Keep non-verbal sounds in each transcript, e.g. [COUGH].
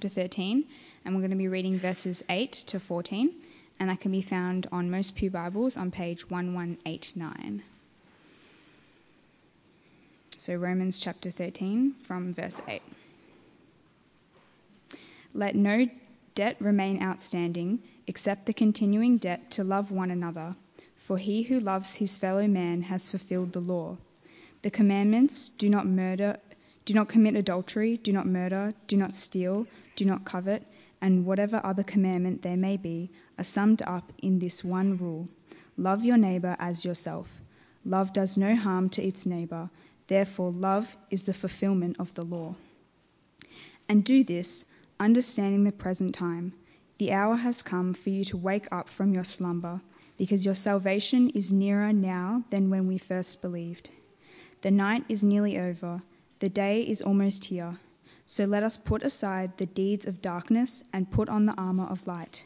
chapter 13, and we're going to be reading verses 8 to 14, and that can be found on most Pew Bibles on page 1189. So, Romans chapter 13 from verse 8. Let no debt remain outstanding except the continuing debt to love one another, for he who loves his fellow man has fulfilled the law. The commandments do not murder, do not commit adultery, do not murder, do not steal, do not covet, and whatever other commandment there may be are summed up in this one rule love your neighbor as yourself. Love does no harm to its neighbor, therefore, love is the fulfillment of the law. And do this, understanding the present time. The hour has come for you to wake up from your slumber, because your salvation is nearer now than when we first believed. The night is nearly over, the day is almost here. So let us put aside the deeds of darkness and put on the armor of light.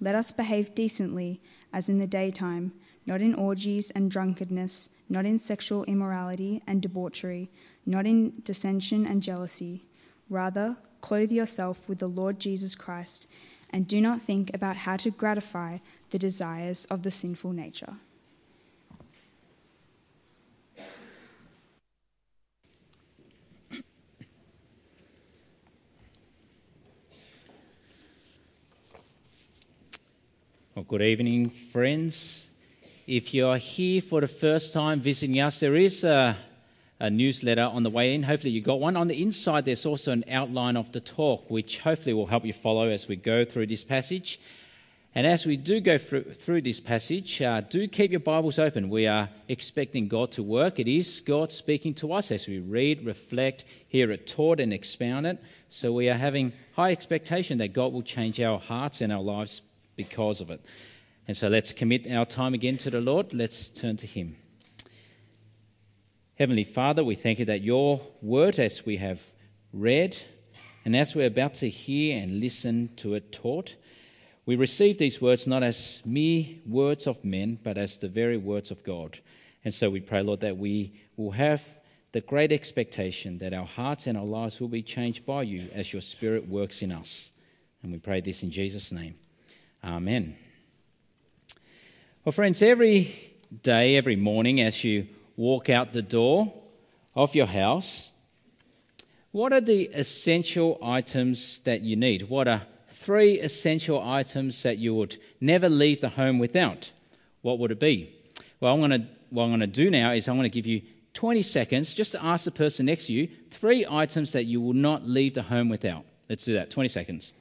Let us behave decently, as in the daytime, not in orgies and drunkenness, not in sexual immorality and debauchery, not in dissension and jealousy. Rather, clothe yourself with the Lord Jesus Christ, and do not think about how to gratify the desires of the sinful nature. Well, good evening, friends. If you are here for the first time visiting us, there is a, a, newsletter on the way in. Hopefully, you got one. On the inside, there's also an outline of the talk, which hopefully will help you follow as we go through this passage. And as we do go through, through this passage, uh, do keep your Bibles open. We are expecting God to work. It is God speaking to us as we read, reflect, hear it taught, and expound it. So we are having high expectation that God will change our hearts and our lives because of it. And so let's commit our time again to the Lord. Let's turn to Him. Heavenly Father, we thank you that your word, as we have read, and as we're about to hear and listen to it taught, we receive these words not as mere words of men, but as the very words of God. And so we pray, Lord, that we will have the great expectation that our hearts and our lives will be changed by you as your Spirit works in us. And we pray this in Jesus' name. Amen. Well, friends, every day, every morning, as you walk out the door of your house, what are the essential items that you need? What are three essential items that you would never leave the home without? What would it be? Well, I'm gonna, what I'm going to do now is I'm going to give you 20 seconds just to ask the person next to you three items that you will not leave the home without. Let's do that. 20 seconds.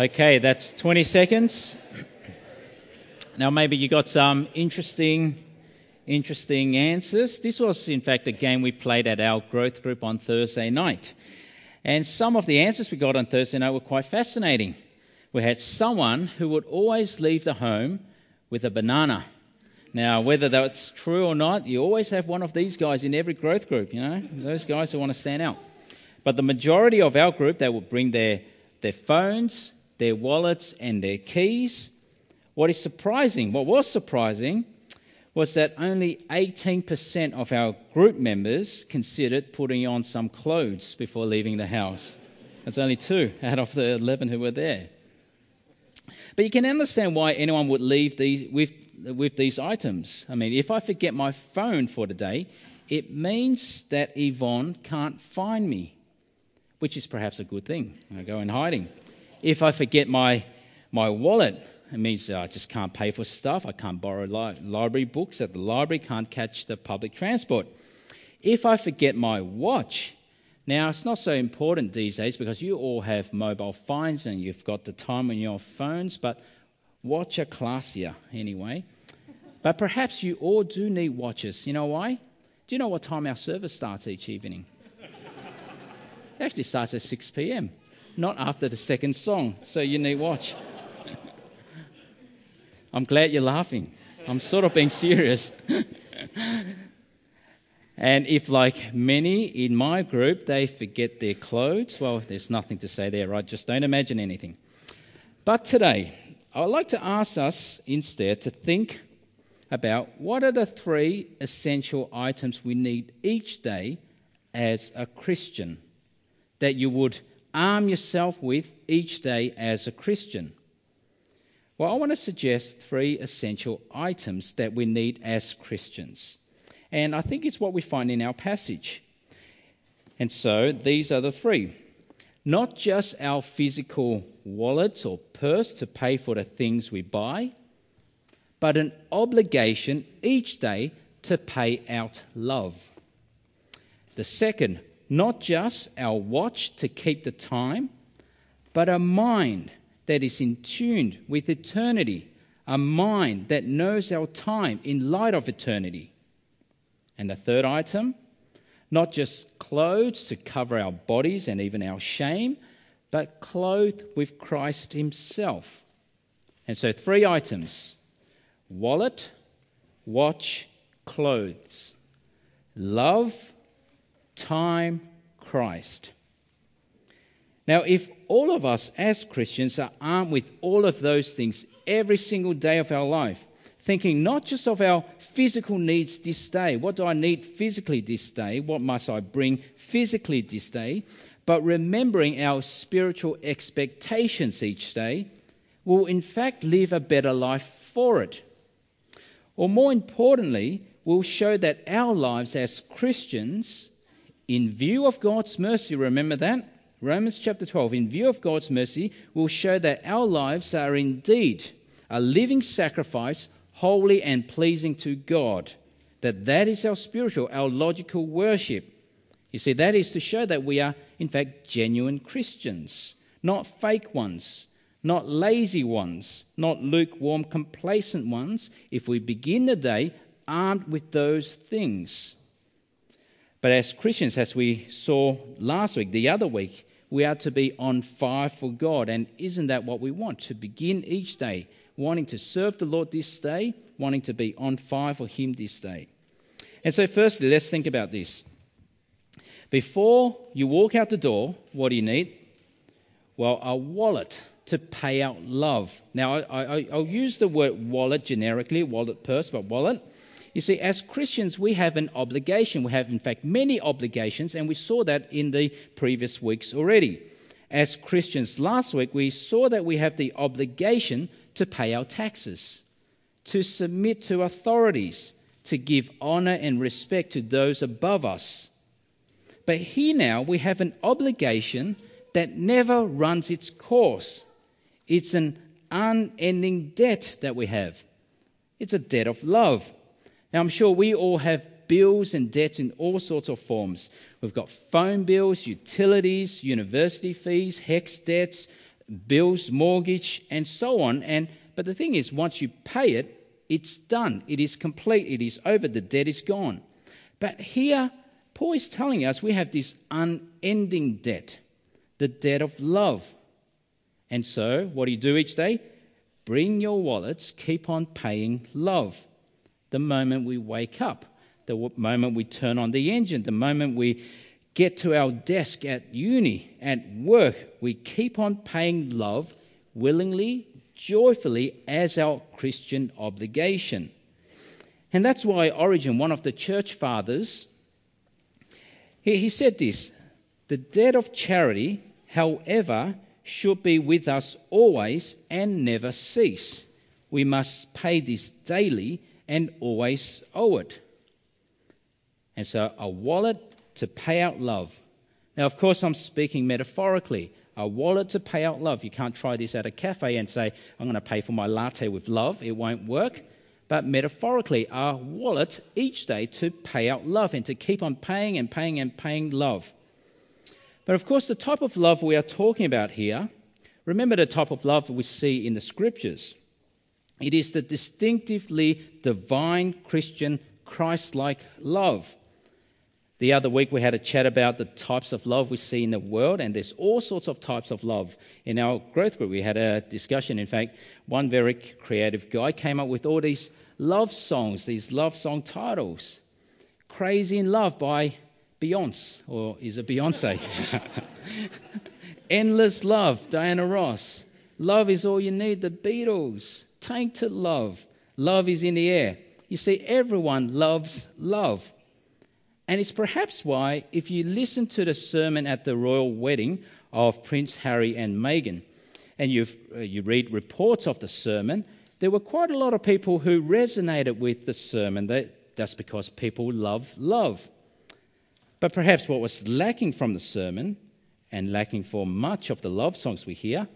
Okay, that's 20 seconds. Now, maybe you got some interesting, interesting answers. This was, in fact, a game we played at our growth group on Thursday night. And some of the answers we got on Thursday night were quite fascinating. We had someone who would always leave the home with a banana. Now, whether that's true or not, you always have one of these guys in every growth group, you know, those guys who want to stand out. But the majority of our group, they would bring their, their phones, their wallets, and their keys. What is surprising, what was surprising, was that only 18% of our group members considered putting on some clothes before leaving the house. That's only two out of the 11 who were there. But you can understand why anyone would leave these, with, with these items. I mean, if I forget my phone for today, it means that Yvonne can't find me, which is perhaps a good thing. I go in hiding. If I forget my, my wallet, it means I just can't pay for stuff. I can't borrow li- library books at the library, can't catch the public transport. If I forget my watch, now it's not so important these days because you all have mobile phones and you've got the time on your phones, but watch are classier anyway. but perhaps you all do need watches. You know why? Do you know what time our service starts each evening? It actually starts at 6 p.m., not after the second song. So you need watch. [LAUGHS] I'm glad you're laughing. I'm sort of being serious. [LAUGHS] and if, like many in my group, they forget their clothes, well, there's nothing to say there, right? Just don't imagine anything. But today, I would like to ask us instead to think about what are the three essential items we need each day as a Christian that you would arm yourself with each day as a Christian. Well, I want to suggest three essential items that we need as Christians. And I think it's what we find in our passage. And so these are the three not just our physical wallet or purse to pay for the things we buy, but an obligation each day to pay out love. The second, not just our watch to keep the time, but a mind that is in tune with eternity, a mind that knows our time in light of eternity. And the third item, not just clothes to cover our bodies and even our shame, but clothed with Christ Himself. And so, three items wallet, watch, clothes. Love, time, Christ. Now, if all of us as Christians are armed with all of those things every single day of our life, thinking not just of our physical needs this day, what do I need physically this day, what must I bring physically this day, but remembering our spiritual expectations each day, will in fact live a better life for it. Or more importantly, will show that our lives as Christians, in view of God's mercy, remember that? Romans chapter 12, in view of God's mercy, will show that our lives are indeed a living sacrifice holy and pleasing to God. That that is our spiritual, our logical worship. You see, that is to show that we are, in fact, genuine Christians, not fake ones, not lazy ones, not lukewarm, complacent ones, if we begin the day armed with those things. But as Christians, as we saw last week, the other week, we are to be on fire for God. And isn't that what we want? To begin each day wanting to serve the Lord this day, wanting to be on fire for Him this day. And so, firstly, let's think about this. Before you walk out the door, what do you need? Well, a wallet to pay out love. Now, I, will use the word wallet generically, wallet, purse, but wallet. You see, as Christians, we have an obligation. We have, in fact, many obligations, and we saw that in the previous weeks already. As Christians, last week, we saw that we have the obligation to pay our taxes, to submit to authorities, to give honor and respect to those above us. But here now we have an obligation that never runs its course. It's an unending debt that we have. It's a debt of love. Now, I'm sure we all have bills and debts in all sorts of forms. We've got phone bills, utilities, university fees, HECS debts, bills, mortgage, and so on. And but the thing is, once you pay it, it's done. It is complete. It is over. The debt is gone. But here, Paul is telling us we have this unending debt, the debt of love. And so, what do you do each day? Bring your wallets, keep on paying love. The moment we wake up, the moment we turn on the engine, the moment we get to our desk at uni, at work, we keep on paying love willingly, joyfully as our Christian obligation. And that's why Origen, one of the church fathers, he, he said this The debt of charity, however, should be with us always and never cease. We must pay this daily and always owe it. And so, a wallet to pay out love. Now, of course, I'm speaking metaphorically. A wallet to pay out love. You can't try this at a cafe and say, I'm going to pay for my latte with love. It won't work. But metaphorically, a wallet each day to pay out love and to keep on paying and paying and paying love. But of course, the type of love we are talking about here, remember the type of love we see in the scriptures. It is the distinctively divine Christian Christ like love The other week we had a chat about the types of love we see in the world, and there's all sorts of types of love. In our growth group, we had a discussion. In fact, one very creative guy came up with all these love songs, these love song titles. Crazy in Love by Beyonce, or is it Beyonce? [LAUGHS] Endless Love, Diana Ross. Love is all you need, the Beatles. Tainted Love. Love is in the air. You see, everyone loves love. And it's perhaps why, if you listen to the sermon at the royal wedding of Prince Harry and Meghan, and you uh, you read reports of the sermon, there were quite a lot of people who resonated with the sermon. That, that's because people love love. But perhaps what was lacking from the sermon, and lacking for much of the love songs we hear,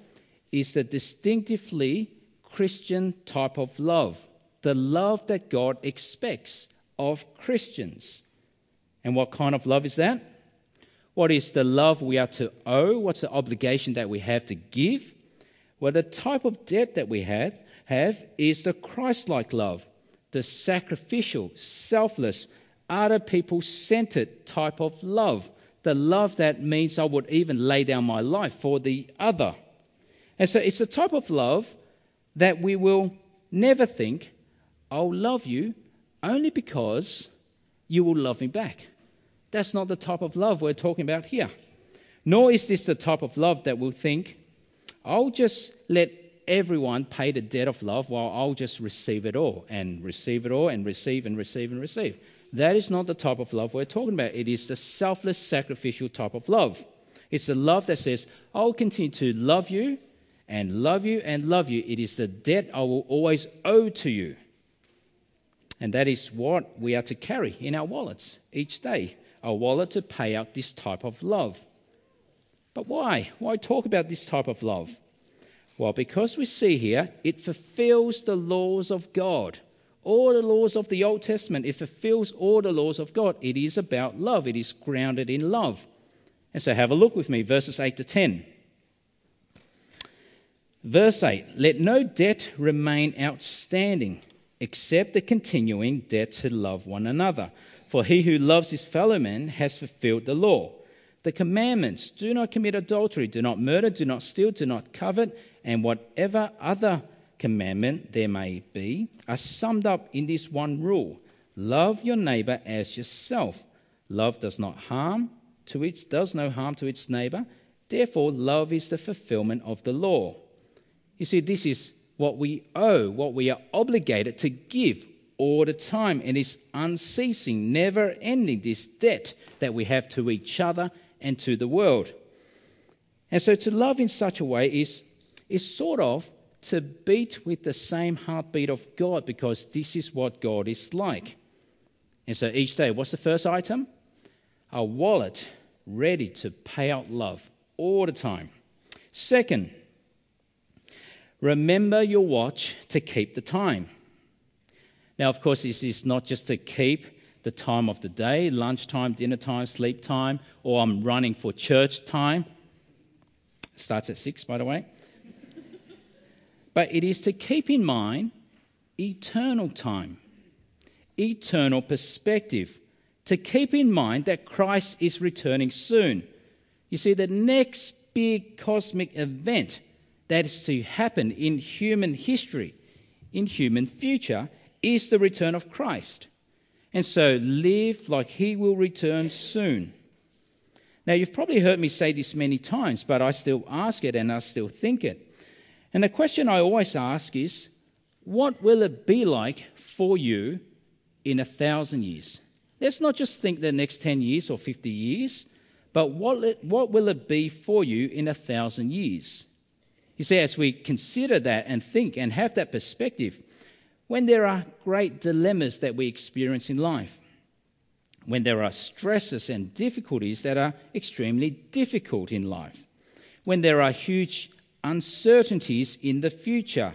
is the distinctively Christian type of love, the love that God expects of Christians. And what kind of love is that? What is the love we are to owe? What's the obligation that we have to give? Well, the type of debt that we have, have is the Christ like love, the sacrificial, selfless, other people centered type of love, the love that means I would even lay down my life for the other. And so it's a type of love that we will never think, I'll love you only because you will love me back. That's not the type of love we're talking about here. Nor is this the type of love that we'll think, I'll just let everyone pay the debt of love while I'll just receive it all and receive it all and receive and receive and receive. That is not the type of love we're talking about. It is the selfless, sacrificial type of love. It's the love that says, I'll continue to love you and love you and love you. It is the debt I will always owe to you. And that is what we are to carry in our wallets each day a wallet to pay out this type of love. But why? Why talk about this type of love? Well, because we see here it fulfills the laws of God. All the laws of the Old Testament, it fulfills all the laws of God. It is about love, it is grounded in love. And so have a look with me, verses 8 to 10. Verse 8 Let no debt remain outstanding except the continuing debt to love one another. For he who loves his fellow man has fulfilled the law. The commandments do not commit adultery, do not murder, do not steal, do not covet, and whatever other commandment there may be are summed up in this one rule love your neighbor as yourself. Love does not harm to its does no harm to its neighbor. Therefore, love is the fulfillment of the law. You see, this is what we owe, what we are obligated to give all the time and is unceasing, never ending, this debt that we have to each other and to the world. And so to love in such a way is, is sort of to beat with the same heartbeat of God because this is what God is like. And so each day, what's the first item? A wallet ready to pay out love all the time. Second, remember your watch to keep the time. Now, of course, this is not just to keep the time of the day, lunchtime, dinner time, sleep time, or I'm running for church time. It starts at six, by the way. [LAUGHS] but it is to keep in mind eternal time, eternal perspective, to keep in mind that Christ is returning soon. You see, the next big cosmic event that is to happen in human history, in human future, is the return of Christ. And so live like he will return soon. Now, you've probably heard me say this many times, but I still ask it and I still think it. And the question I always ask is what will it be like for you in a thousand years? Let's not just think the next 10 years or 50 years, but what, what will it be for you in a thousand years? You see, as we consider that and think and have that perspective, when there are great dilemmas that we experience in life, when there are stresses and difficulties that are extremely difficult in life, when there are huge uncertainties in the future,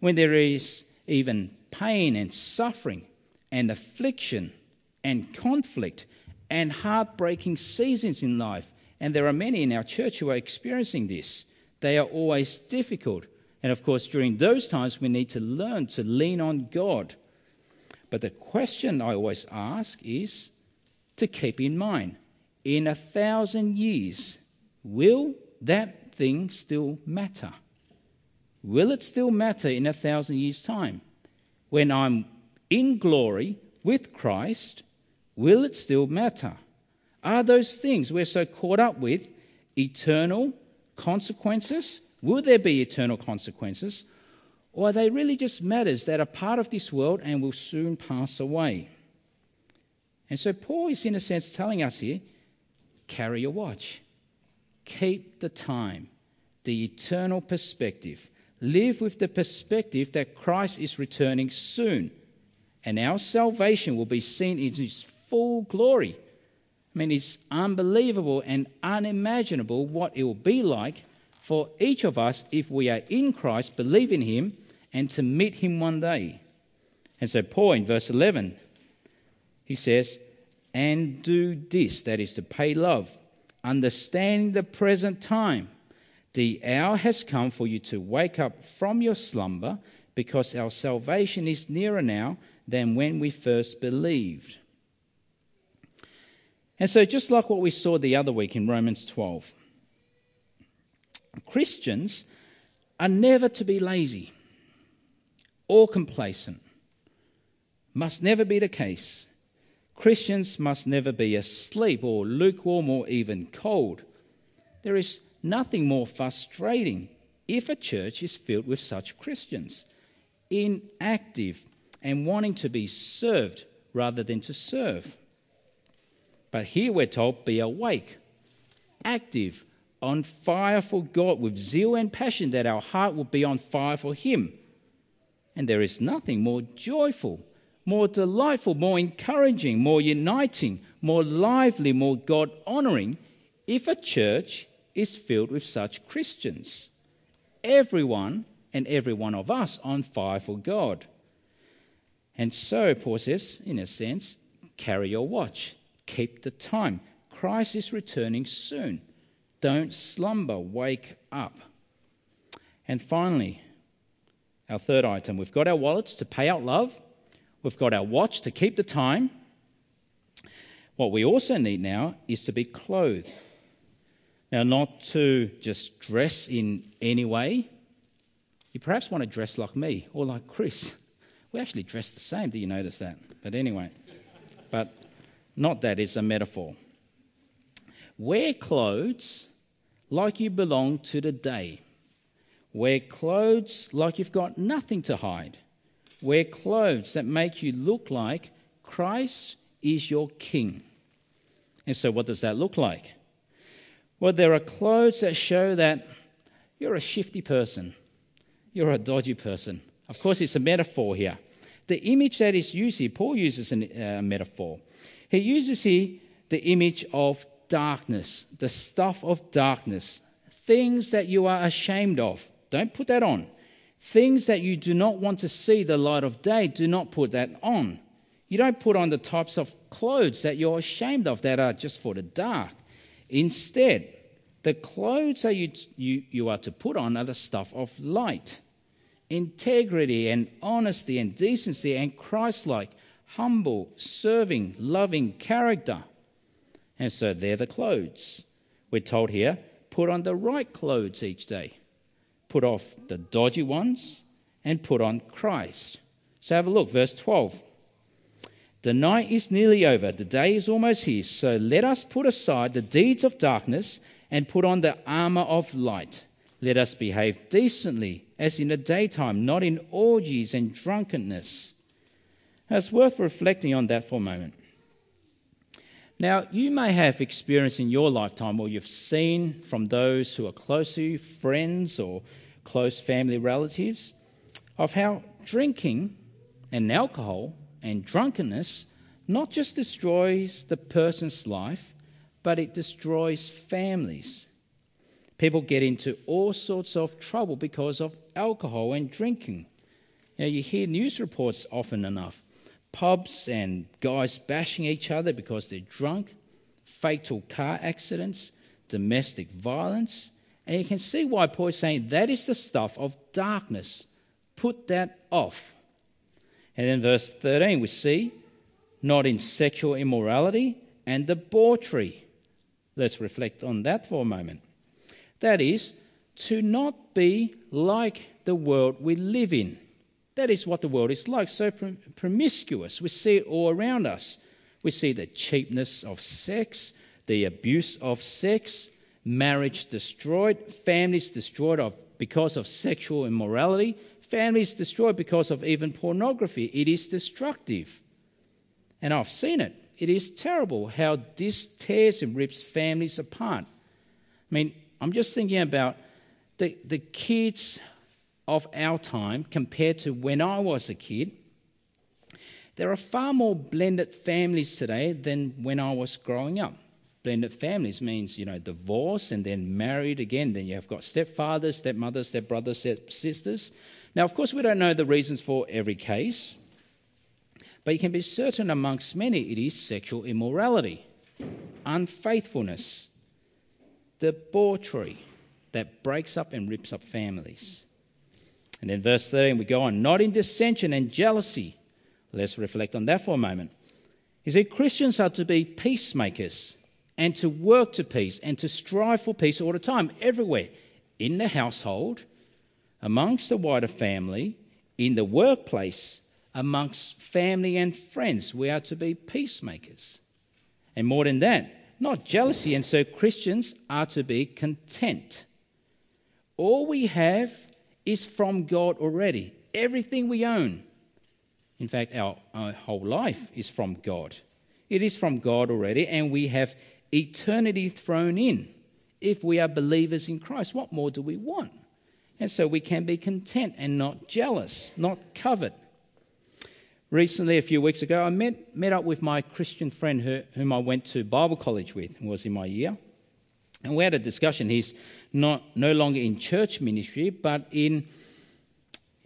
when there is even pain and suffering and affliction and conflict and heartbreaking seasons in life, and there are many in our church who are experiencing this, they are always difficult. And of course, during those times, we need to learn to lean on God. But the question I always ask is to keep in mind. In a thousand years, will that thing still matter? Will it still matter in a thousand years' time? When I'm in glory with Christ, will it still matter? Are those things we're so caught up with eternal consequences? Will there be eternal consequences? Or are they really just matters that are part of this world and will soon pass away? And so Paul is, in a sense, telling us here carry your watch, keep the time, the eternal perspective. Live with the perspective that Christ is returning soon, and our salvation will be seen in his full glory. I mean, it's unbelievable and unimaginable what it will be like for each of us if we are in Christ, believe in him, and to meet him one day. And so, Paul in verse 11, he says, And do this, that is to pay love, understanding the present time. The hour has come for you to wake up from your slumber, because our salvation is nearer now than when we first believed. And so, just like what we saw the other week in Romans 12, Christians are never to be lazy or complacent. Must never be the case. Christians must never be asleep or lukewarm or even cold. There is nothing more frustrating if a church is filled with such Christians, inactive and wanting to be served rather than to serve. But here we're told be awake, active, on fire for God with zeal and passion, that our heart will be on fire for Him. And there is nothing more joyful, more delightful, more encouraging, more uniting, more lively, more God honoring if a church is filled with such Christians. Everyone and every one of us on fire for God. And so, Paul says, in a sense, carry your watch, keep the time. Christ is returning soon. Don't slumber, wake up. And finally, our third item we've got our wallets to pay out love, we've got our watch to keep the time. What we also need now is to be clothed. Now, not to just dress in any way. You perhaps want to dress like me or like Chris. We actually dress the same. Do you notice that? But anyway, but not that, it's a metaphor. Wear clothes like you belong to the day. Wear clothes like you've got nothing to hide. Wear clothes that make you look like Christ is your king. And so, what does that look like? Well, there are clothes that show that you're a shifty person, you're a dodgy person. Of course, it's a metaphor here. The image that is used here, Paul uses a uh, metaphor. He uses here the image of darkness, the stuff of darkness, things that you are ashamed of. Don't put that on. Things that you do not want to see the light of day, do not put that on. You don't put on the types of clothes that you're ashamed of that are just for the dark. Instead, the clothes that you, you, you are to put on are the stuff of light, integrity and honesty and decency and Christ like, humble, serving, loving character. And so they're the clothes. We're told here put on the right clothes each day, put off the dodgy ones, and put on Christ. So have a look, verse 12. The night is nearly over, the day is almost here, so let us put aside the deeds of darkness and put on the armor of light. Let us behave decently as in the daytime, not in orgies and drunkenness. Now, it's worth reflecting on that for a moment. Now, you may have experienced in your lifetime, or you've seen from those who are close to you, friends or close family relatives, of how drinking and alcohol and drunkenness not just destroys the person's life, but it destroys families. People get into all sorts of trouble because of alcohol and drinking. Know, you hear news reports often enough pubs and guys bashing each other because they're drunk, fatal car accidents, domestic violence. And you can see why Paul is saying that is the stuff of darkness. Put that off. And then verse 13, we see not in sexual immorality, and debauchery. Let's reflect on that for a moment. That is, to not be like the world we live in. That is what the world is like, so promiscuous. We see it all around us. We see the cheapness of sex, the abuse of sex, marriage destroyed, families destroyed of, because of sexual immorality, families destroyed because of even pornography. It is destructive. And I've seen it. It is terrible how this tears and rips families apart. I mean, I'm just thinking about the, the kids of our time compared to when I was a kid. There are far more blended families today than when I was growing up. Blended families means, you know, divorce and then married again. Then you have got stepfathers, stepmothers, stepbrothers, stepsisters. Now, of course, we don't know the reasons for every case, but you can be certain amongst many it is sexual immorality, unfaithfulness, debauchery that breaks up and rips up families. And then verse 13, we go on, not in dissension and jealousy. Let's reflect on that for a moment. He said Christians are to be peacemakers and to work to peace and to strive for peace all the time, everywhere, in the household, amongst the wider family, in the workplace, amongst family and friends. We are to be peacemakers. And more than that, not jealousy. And so Christians are to be content. All we have is from God already. Everything we own, in fact, our, our whole life is from God. It is from God already, and we have eternity thrown in if we are believers in Christ. What more do we want? And so we can be content and not jealous, not covet. Recently, a few weeks ago, I met, met up with my Christian friend who, whom I went to Bible college with and was in my year. And we had a discussion. He's not no longer in church ministry, but in,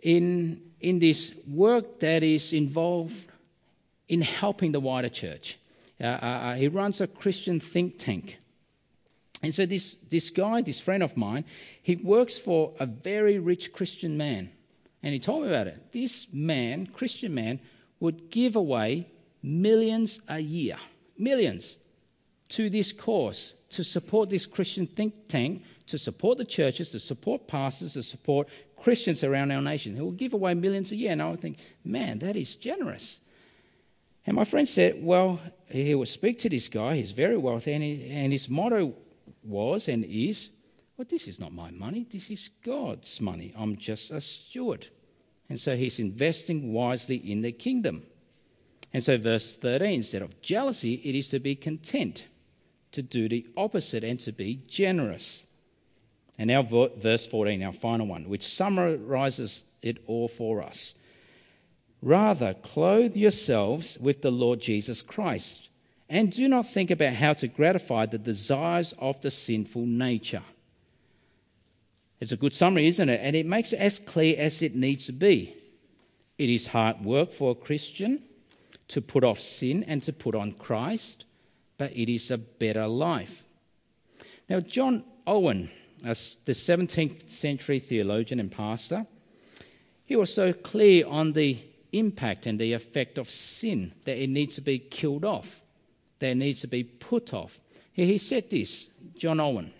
in, in this work that is involved in helping the wider church. Uh, uh, uh, he runs a Christian think tank. And so this, this guy, this friend of mine, he works for a very rich Christian man. And he told me about it. This man, Christian man, would give away millions a year, millions, to this cause, to support this Christian think tank, to support the churches, to support pastors, to support Christians around our nation. who will give away millions a year. And I would think, man, that is generous. And my friend said, well, he will speak to this guy. He's very wealthy. And, he, and his motto was and is, well, this is not my money. This is God's money. I'm just a steward. And so he's investing wisely in the kingdom. And so, verse 13, instead of jealousy, it is to be content, to do the opposite, and to be generous. And now, verse 14, our final one, which summarizes it all for us. Rather, clothe yourselves with the Lord Jesus Christ, and do not think about how to gratify the desires of the sinful nature. It's a good summary, isn't it? And it makes it as clear as it needs to be. It is hard work for a Christian to put off sin and to put on Christ, but it is a better life. Now, John Owen, the 17th century theologian and pastor, he was so clear on the impact and the effect of sin, that it needs to be killed off, that it needs to be put off. He said this, John Owen.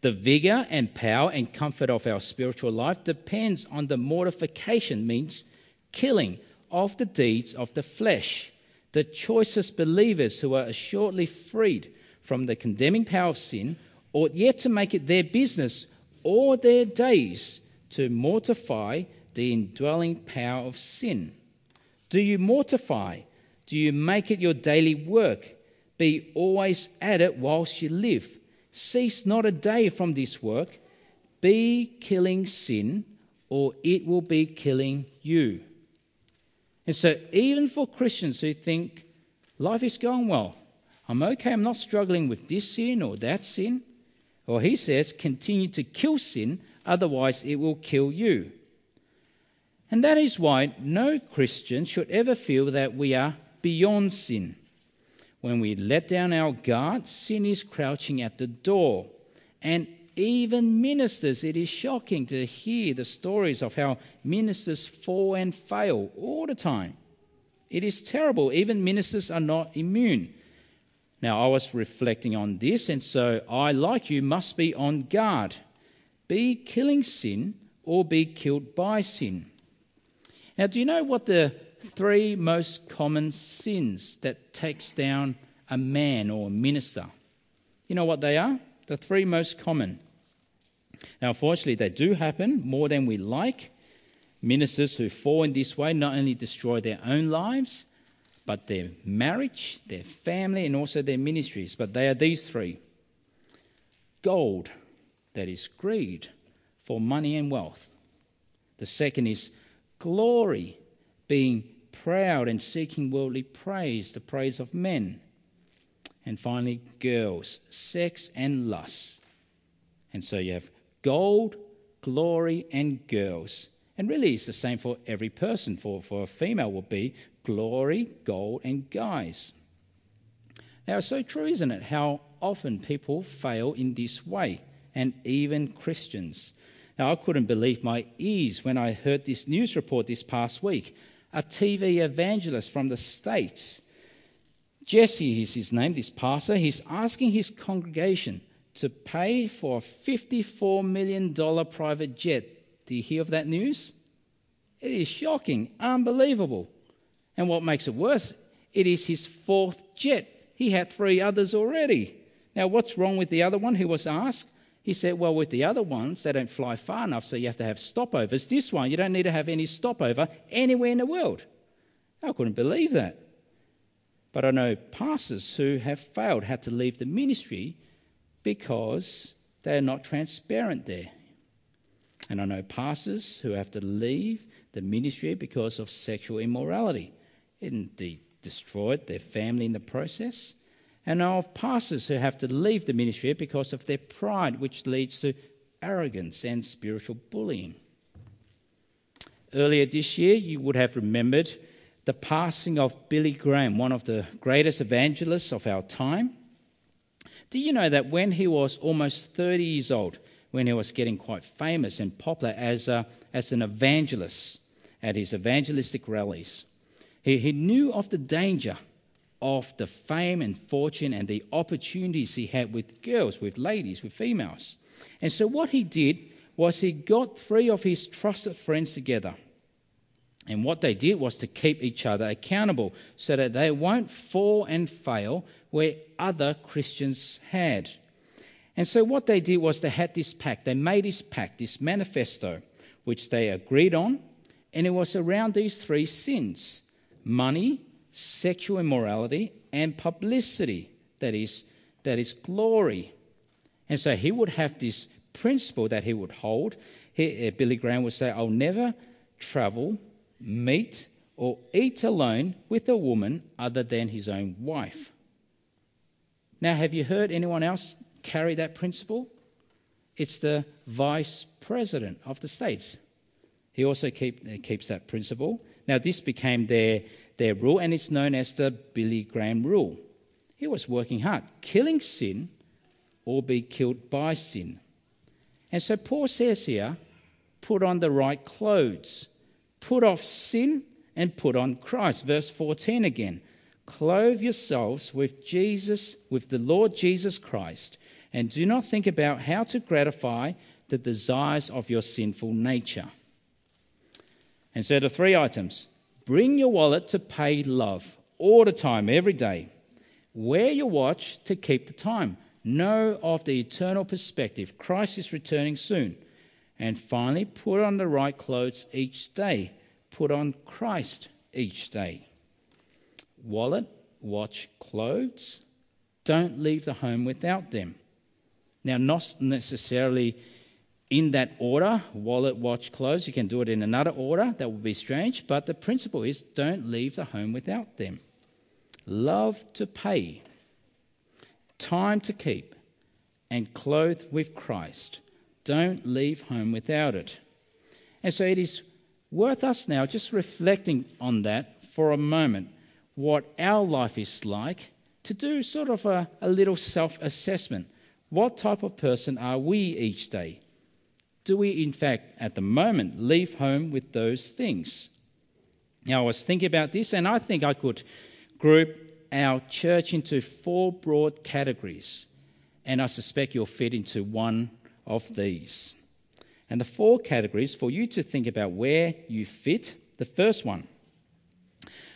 The vigor and power and comfort of our spiritual life depends on the mortification, means killing of the deeds of the flesh. The choicest believers who are shortly freed from the condemning power of sin ought yet to make it their business all their days to mortify the indwelling power of sin? Do you mortify? Do you make it your daily work? Be always at it whilst you live. Cease not a day from this work. Be killing sin, or it will be killing you. And so, even for Christians who think life is going well, I'm okay, I'm not struggling with this sin or that sin, or he says, continue to kill sin, otherwise it will kill you. And that is why no Christian should ever feel that we are beyond sin. When we let down our guard, sin is crouching at the door. And even ministers, it is shocking to hear the stories of how ministers fall and fail all the time. It is terrible. Even ministers are not immune. Now, I was reflecting on this, and so I, like you, must be on guard. Be killing sin or be killed by sin. Now, do you know what the three most common sins that takes down a man or a minister? You know what they are? The three most common. Now, unfortunately, they do happen more than we like. Ministers who fall in this way not only destroy their own lives, but their marriage, their family, and also their ministries. But they are these three gold, that is greed for money and wealth. The second is glory, being proud and seeking worldly praise, the praise of men. And finally, girls, sex and lust. And so you have gold, glory, and girls. And really, it's the same for every person. For, for a female, would be glory, gold, and guys. Now, it's so true, isn't it? How often people fail in this way, and even Christians. Now, I couldn't believe my ears when I heard this news report this past week. A TV evangelist from the States, Jesse is his name, this pastor, he's asking his congregation to pay for a $54 million private jet. Do you hear of that news? It is shocking, unbelievable. And what makes it worse, it is his fourth jet. He had three others already. Now, what's wrong with the other one He was asked? He said, Well, with the other ones, they don't fly far enough, so you have to have stopovers. This one, you don't need to have any stopover anywhere in the world. I couldn't believe that. But I know pastors who have failed, had to leave the ministry because they are not transparent there. And I know pastors who have to leave the ministry because of sexual immorality and they destroyed their family in the process. And I know of pastors who have to leave the ministry because of their pride, which leads to arrogance and spiritual bullying. Earlier this year, you would have remembered the passing of Billy Graham, one of the greatest evangelists of our time. Do you know that when he was almost 30 years old, when he was getting quite famous and popular as, a, as an evangelist at his evangelistic rallies, he, he knew of the danger of the fame and fortune and the opportunities he had with girls, with ladies, with females. And so, what he did was he got three of his trusted friends together. And what they did was to keep each other accountable so that they won't fall and fail where other Christians had. And so, what they did was they had this pact. They made this pact, this manifesto, which they agreed on. And it was around these three sins money, sexual immorality, and publicity, that is, that is glory. And so he would have this principle that he would hold. He, uh, Billy Graham would say, I'll never travel, meet, or eat alone with a woman other than his own wife. Now, have you heard anyone else carry that principle? It's the vice president of the states. He also keep, uh, keeps that principle. Now, this became their, their rule, and it's known as the Billy Graham rule. He was working hard, killing sin or be killed by sin. And so Paul says here put on the right clothes, put off sin and put on Christ. Verse 14 again. Clothe yourselves with Jesus, with the Lord Jesus Christ, and do not think about how to gratify the desires of your sinful nature. And so the three items bring your wallet to pay love all the time, every day. Wear your watch to keep the time. Know of the eternal perspective. Christ is returning soon. And finally, put on the right clothes each day. Put on Christ each day. Wallet, watch, clothes. Don't leave the home without them. Now, not necessarily in that order wallet, watch, clothes. You can do it in another order. That would be strange. But the principle is don't leave the home without them. Love to pay, time to keep, and clothe with Christ. Don't leave home without it. And so it is worth us now just reflecting on that for a moment, what our life is like, to do sort of a, a little self assessment. What type of person are we each day? do we, in fact, at the moment, leave home with those things? Now, I was thinking about this, and I think I could group our church into four broad categories, and I suspect you'll fit into one of these. And the four categories for you to think about where you fit. The first one,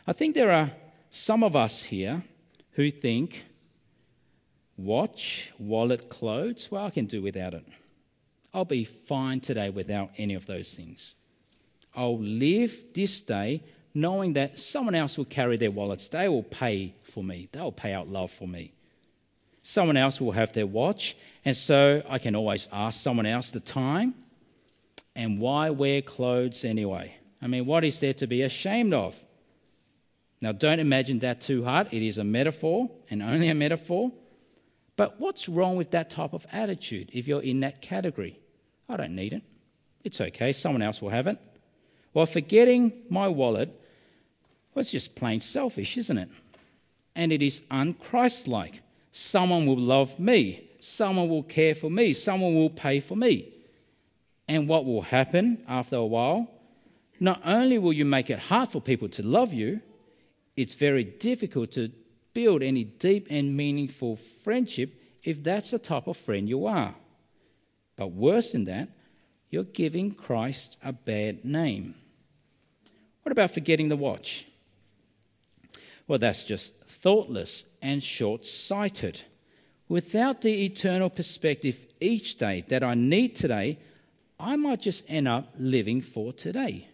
I think there are some of us here who think watch, wallet, clothes, well, I can do without it. I'll be fine today without any of those things. I'll live this day knowing that someone else will carry their wallets. They will pay for me, they'll pay out love for me. Someone else will have their watch, and so I can always ask someone else the time. And why wear clothes anyway? I mean, what is there to be ashamed of? Now, don't imagine that too hard. It is a metaphor and only a metaphor. But what's wrong with that type of attitude if you're in that category? I don't need it. It's okay. Someone else will have it. Well, forgetting my wallet well, it's just plain selfish, isn't it? And it is unchristlike. Someone will love me. Someone will care for me. Someone will pay for me. And what will happen after a while? Not only will you make it hard for people to love you, it's very difficult to build any deep and meaningful friendship if that's the type of friend you are. But worse than that, you're giving Christ a bad name. What about forgetting the watch? Well, that's just thoughtless and short sighted. Without the eternal perspective each day that I need today, I might just end up living for today.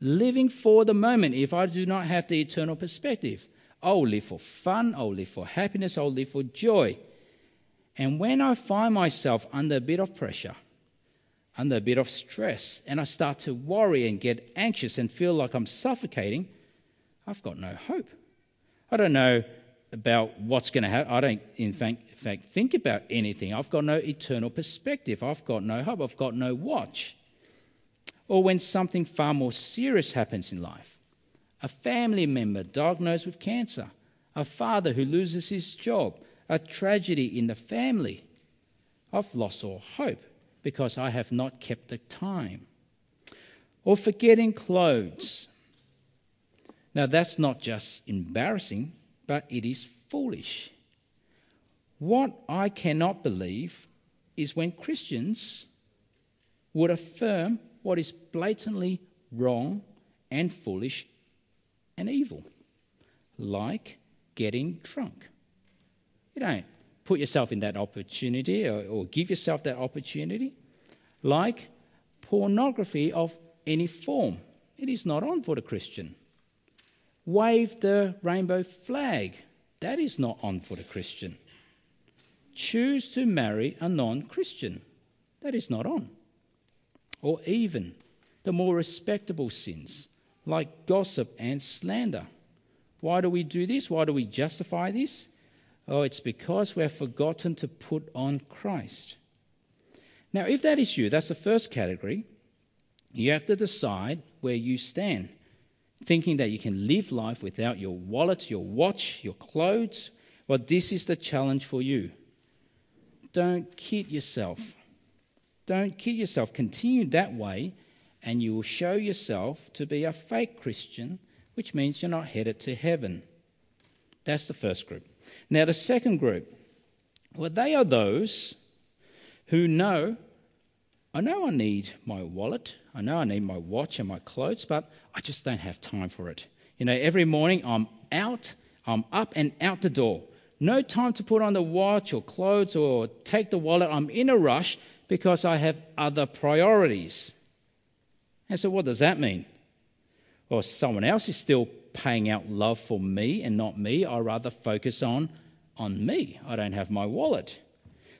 Living for the moment if I do not have the eternal perspective. I'll live for fun, I'll live for happiness, I'll live for joy. And when I find myself under a bit of pressure, under a bit of stress, and I start to worry and get anxious and feel like I'm suffocating, I've got no hope. I don't know about what's going to happen. I don't, in fact, in fact, think about anything. I've got no eternal perspective. I've got no hope. I've got no watch. Or when something far more serious happens in life a family member diagnosed with cancer, a father who loses his job, a tragedy in the family. I've lost all hope because I have not kept the time. Or forgetting clothes. Now, that's not just embarrassing, but it is foolish. What I cannot believe is when Christians would affirm what is blatantly wrong and foolish and evil, like getting drunk. You don't put yourself in that opportunity or, or give yourself that opportunity, like pornography of any form. It is not on for the Christian wave the rainbow flag. That is not on for the Christian. Choose to marry a non Christian. That is not on. Or even the more respectable sins like gossip and slander. Why do we do this? Why do we justify this? Oh, it's because we have forgotten to put on Christ. Now, if that is you, that's the first category, you have to decide where you stand thinking that you can live life without your wallet, your watch, your clothes. Well, this is the challenge for you. Don't kid yourself. Don't kid yourself. Continue that way, and you will show yourself to be a fake Christian, which means you're not headed to heaven. That's the first group. Now, the second group, well, they are those who know I know I need my wallet, I know I need my watch and my clothes, but I just don't have time for it. You know, every morning I'm out, I'm up and out the door. No time to put on the watch or clothes or take the wallet. I'm in a rush because I have other priorities. And so, what does that mean? Well, someone else is still paying out love for me and not me. I rather focus on, on me. I don't have my wallet.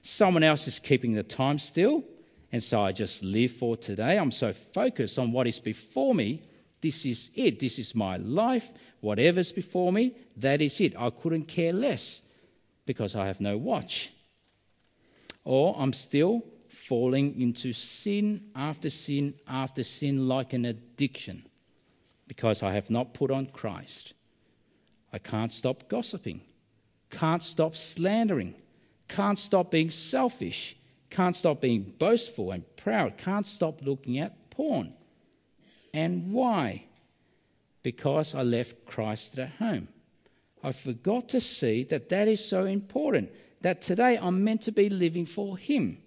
Someone else is keeping the time still. And so I just live for today. I'm so focused on what is before me. This is it. This is my life. Whatever's before me, that is it. I couldn't care less because I have no watch. Or I'm still falling into sin after sin after sin like an addiction because I have not put on Christ. I can't stop gossiping, can't stop slandering, can't stop being selfish, can't stop being boastful and proud, can't stop looking at porn. And why? Because I left Christ at home. I forgot to see that that is so important, that today I'm meant to be living for Him.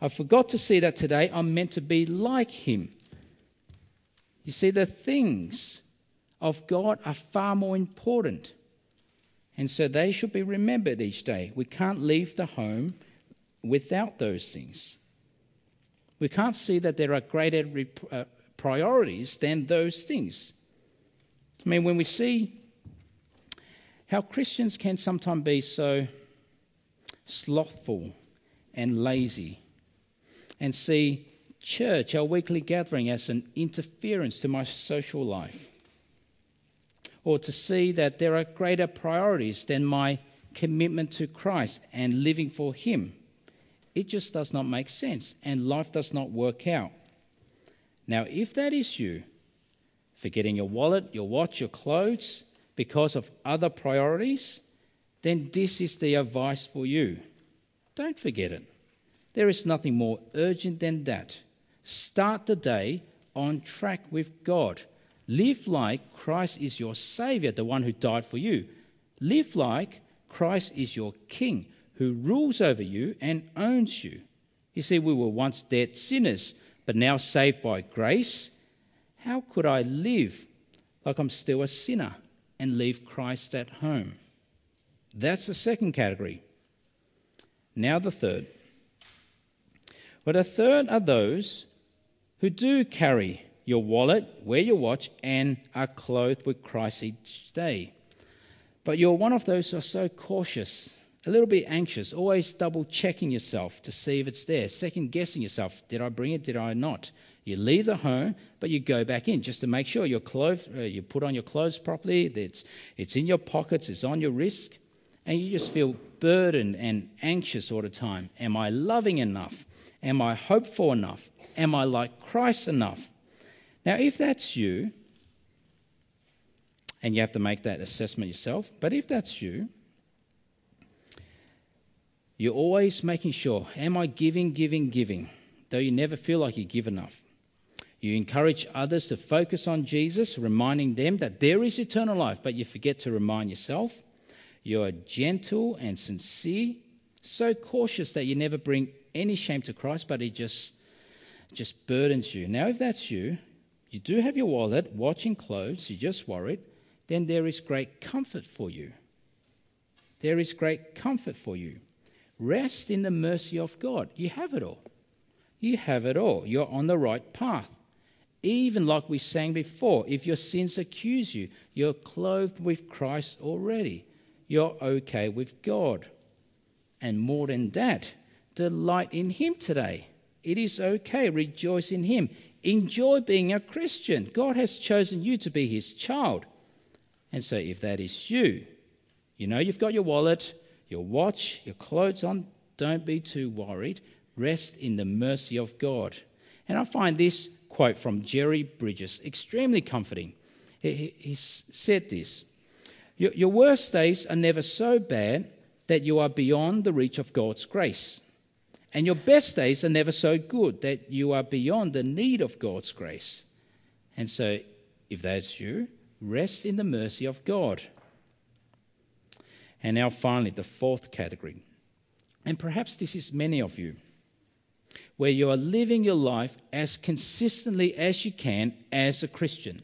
I forgot to see that today I'm meant to be like Him. You see, the things of God are far more important. And so they should be remembered each day. We can't leave the home without those things. We can't see that there are greater uh, priorities than those things. I mean, when we see how Christians can sometimes be so slothful and lazy, and see church, our weekly gathering, as an interference to my social life, or to see that there are greater priorities than my commitment to Christ and living for Him. It just does not make sense, and life does not work out. Now, if that is you, forgetting your wallet, your watch, your clothes because of other priorities, then this is the advice for you. Don't forget it. There is nothing more urgent than that. Start the day on track with God. Live like Christ is your Savior, the one who died for you. Live like Christ is your King, who rules over you and owns you. You see, we were once dead sinners, but now saved by grace. How could I live like I'm still a sinner and leave Christ at home? That's the second category. Now, the third. But a third are those who do carry your wallet, wear your watch, and are clothed with Christ each day. But you're one of those who are so cautious, a little bit anxious, always double checking yourself to see if it's there, second guessing yourself did I bring it, did I not? You leave the home, but you go back in just to make sure clothes, uh, you put on your clothes properly, it's, it's in your pockets, it's on your wrist, and you just feel burdened and anxious all the time. Am I loving enough? Am I hopeful enough? Am I like Christ enough? Now, if that's you, and you have to make that assessment yourself, but if that's you, you're always making sure, am I giving, giving, giving, though you never feel like you give enough? You encourage others to focus on Jesus, reminding them that there is eternal life, but you forget to remind yourself. You are gentle and sincere, so cautious that you never bring any shame to Christ, but it just, just burdens you. Now, if that's you, you do have your wallet, watching clothes, you're just worried, then there is great comfort for you. There is great comfort for you. Rest in the mercy of God. You have it all. You have it all. You're on the right path. Even like we sang before, if your sins accuse you, you're clothed with Christ already. You're okay with God. And more than that, delight in Him today. It is okay. Rejoice in Him. Enjoy being a Christian. God has chosen you to be His child. And so, if that is you, you know you've got your wallet, your watch, your clothes on, don't be too worried. Rest in the mercy of God. And I find this quote from Jerry Bridges extremely comforting. He, said this your worst days are never so bad that you are beyond the reach of God's grace. And your best days are never so good that you are beyond the need of God's grace. And so, if that's you, rest in the mercy of God. And now, finally, the fourth category. And perhaps this is many of you, where you are living your life as consistently as you can as a Christian.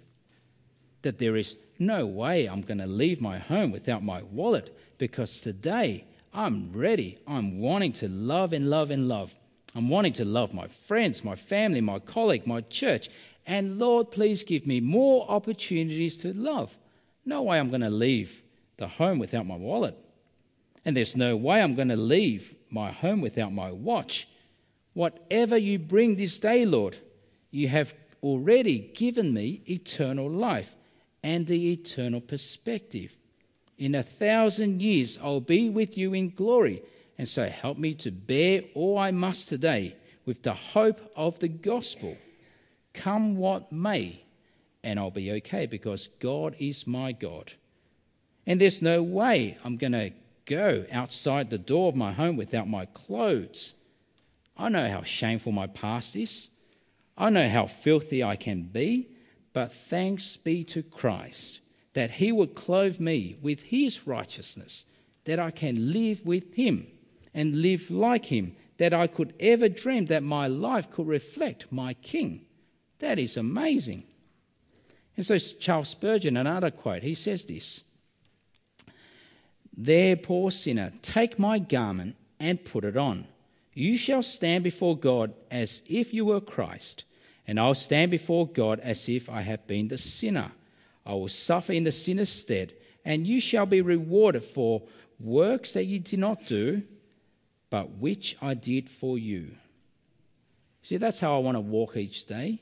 That there is no way I'm going to leave my home without my wallet because today I'm ready. I'm wanting to love and love and love. I'm wanting to love my friends, my family, my colleague, my church. And Lord, please give me more opportunities to love. No way I'm going to leave the home without my wallet. And there's no way I'm going to leave my home without my watch. Whatever you bring this day, Lord, you have already given me eternal life and the eternal perspective. In a thousand years, I'll be with you in glory. And so help me to bear all I must today with the hope of the gospel. Come what may, and I'll be okay because God is my God. And there's no way I'm going to go outside the door of my home without my clothes. I know how shameful my past is. I know how filthy I can be, but thanks be to Christ that he would clothe me with his righteousness, that I can live with him and live like him, that I could ever dream that my life could reflect my king. That is amazing. And so Charles Spurgeon, another quote, he says this There, poor sinner, take my garment and put it on. You shall stand before God as if you were Christ, and I'll stand before God as if I have been the sinner. I will suffer in the sinner's stead, and you shall be rewarded for works that you did not do, but which I did for you. See, that's how I want to walk each day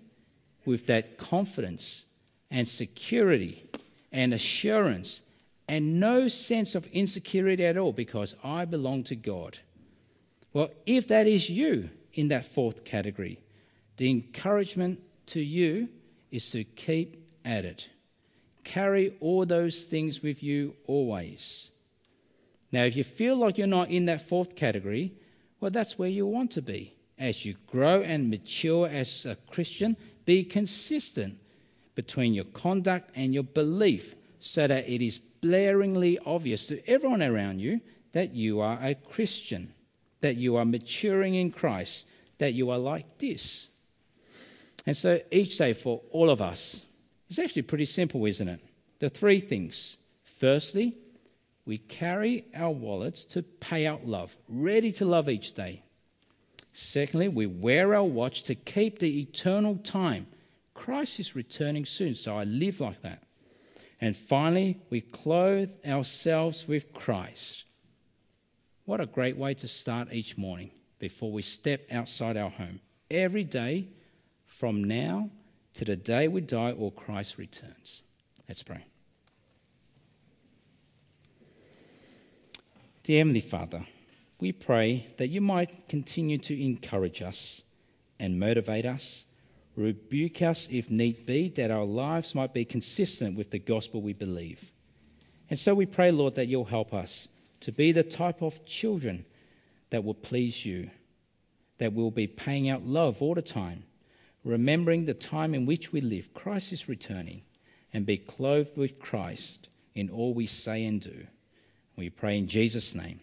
with that confidence and security and assurance and no sense of insecurity at all because I belong to God. Well, if that is you in that fourth category, the encouragement to you is to keep at it. Carry all those things with you always. Now, if you feel like you're not in that fourth category, well, that's where you want to be. As you grow and mature as a Christian, be consistent between your conduct and your belief so that it is blaringly obvious to everyone around you that you are a Christian, that you are maturing in Christ, that you are like this. And so each day for all of us, it's actually pretty simple, isn't it? The three things. Firstly, we carry our wallets to pay out love, ready to love each day. Secondly, we wear our watch to keep the eternal time. Christ is returning soon, so I live like that. And finally, we clothe ourselves with Christ. What a great way to start each morning before we step outside our home. Every day from now to the day we die or Christ returns. Let's pray. Dear Heavenly Father, we pray that you might continue to encourage us and motivate us, rebuke us if need be, that our lives might be consistent with the gospel we believe. And so we pray, Lord, that you'll help us to be the type of children that will please you, that will be paying out love all the time remembering the time in which we live, Christ is returning, and be clothed with Christ in all we say and do. We pray in Jesus' name.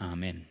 Amen.